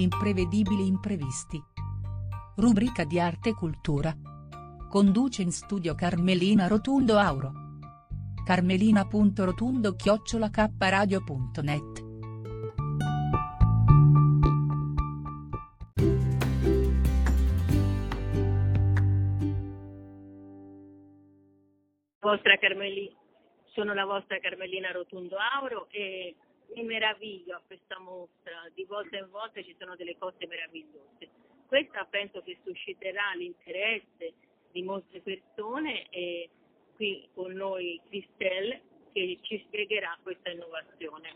Imprevedibili imprevisti. Rubrica di arte e cultura. Conduce in studio Carmelina Rotundo Auro. Carmelina.rotundo chiocciolacradio.net vostra Carmelina, sono la vostra Carmelina Rotundo Auro e mi meraviglio a questa mostra, di volta in volta ci sono delle cose meravigliose. Questa penso che susciterà l'interesse di molte persone e qui con noi Cristel che ci spiegherà questa innovazione.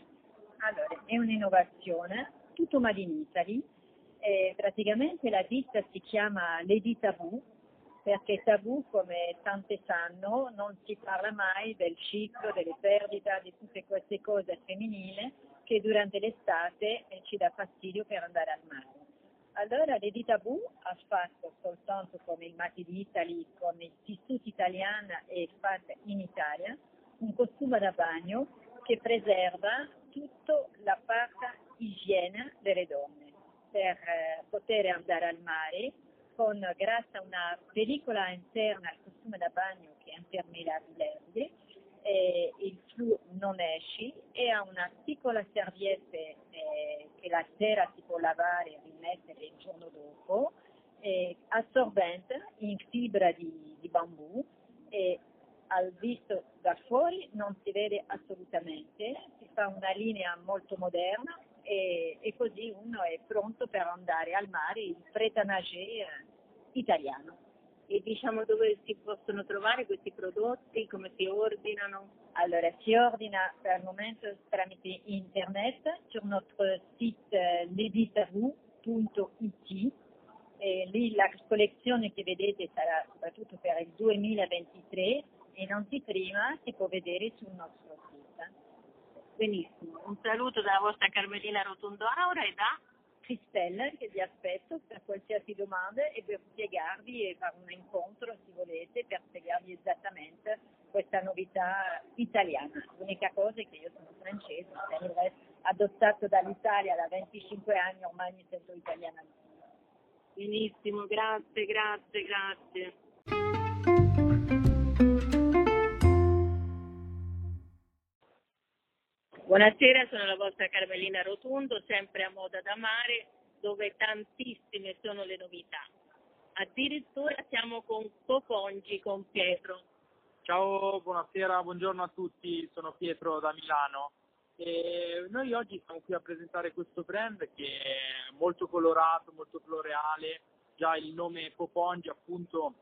Allora, è un'innovazione tutto made in Italy, eh, praticamente la ditta si chiama Lady Tabù perché tabù, come tante sanno, non si parla mai del ciclo, delle perdite, di tutte queste cose femminili che durante l'estate eh, ci dà fastidio per andare al mare. Allora Lady Tabù ha fatto soltanto come il Mati d'Italy con il tessuto italiano e fatto in Italia un costume da bagno che preserva tutta la parte igiene delle donne per eh, poter andare al mare con, grazie a una pellicola interna al costume da bagno che è impermeabile, eh, il flu non esce e ha una piccola servietta eh, che la sera si può lavare e rimettere il giorno dopo, eh, assorbente in fibra di, di bambù e al visto da fuori non si vede assolutamente, si fa una linea molto moderna e, e, così uno è pronto per andare al mare, il pret à nager italiano. E diciamo dove si possono trovare questi prodotti, come si ordinano? Allora, si ordina per il momento tramite internet sul nostro sito leditavou.it e lì la collezione che vedete sarà soprattutto per il 2023 e non si prima si può vedere sul nostro. Benissimo, un saluto dalla vostra Carmelina Rotondo Aura e da Cristella che vi aspetto per qualsiasi domanda e per spiegarvi e fare un incontro se volete per spiegarvi esattamente questa novità italiana. L'unica cosa è che io sono francese, per adottato dall'Italia da 25 anni ormai mi sento italiana. Benissimo, grazie, grazie, grazie. Buonasera, sono la vostra Carmelina Rotundo, sempre a Moda da Mare, dove tantissime sono le novità. Addirittura siamo con Popongi, con Pietro. Ciao, buonasera, buongiorno a tutti, sono Pietro da Milano. E noi oggi siamo qui a presentare questo brand che è molto colorato, molto floreale, già il nome Popongi appunto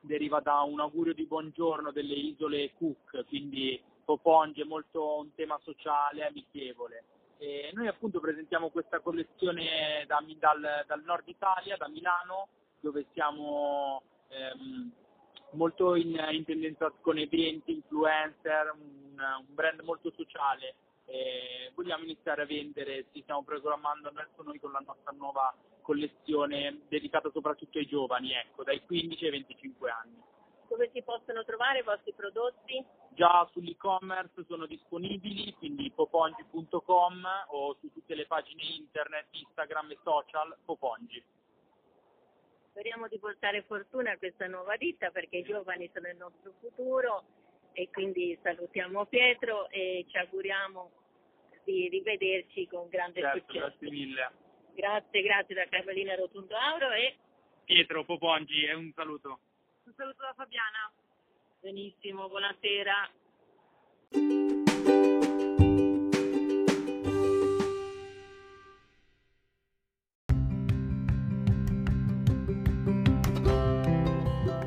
deriva da un augurio di buongiorno delle isole Cook, quindi Popongi è molto un tema sociale, amichevole. E noi appunto presentiamo questa collezione da, dal, dal, nord Italia, da Milano, dove siamo ehm, molto in, in, tendenza con eventi, influencer, un, un brand molto sociale. E vogliamo iniziare a vendere, ci stiamo programmando adesso noi con la nostra nuova collezione dedicata soprattutto ai giovani, ecco, dai 15 ai 25 anni. Dove si possono trovare i vostri prodotti? già sull'e-commerce sono disponibili, quindi popongi.com o su tutte le pagine internet, Instagram e social Popongi. Speriamo di portare fortuna a questa nuova ditta perché i giovani sono il nostro futuro e quindi salutiamo Pietro e ci auguriamo di rivederci con grande certo, successo. Grazie mille. Grazie, grazie da Carolina Rotundo Auro e Pietro Popongi e un saluto. Un saluto da Fabiana. Benissimo, buonasera.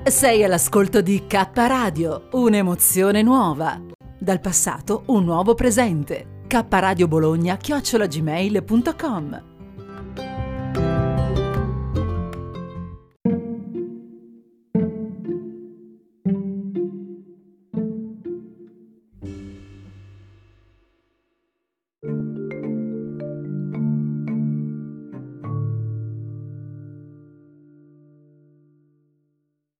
Sei all'ascolto di K Radio, un'emozione nuova. Dal passato un nuovo presente. K Radio Bologna chiocciolagmail.com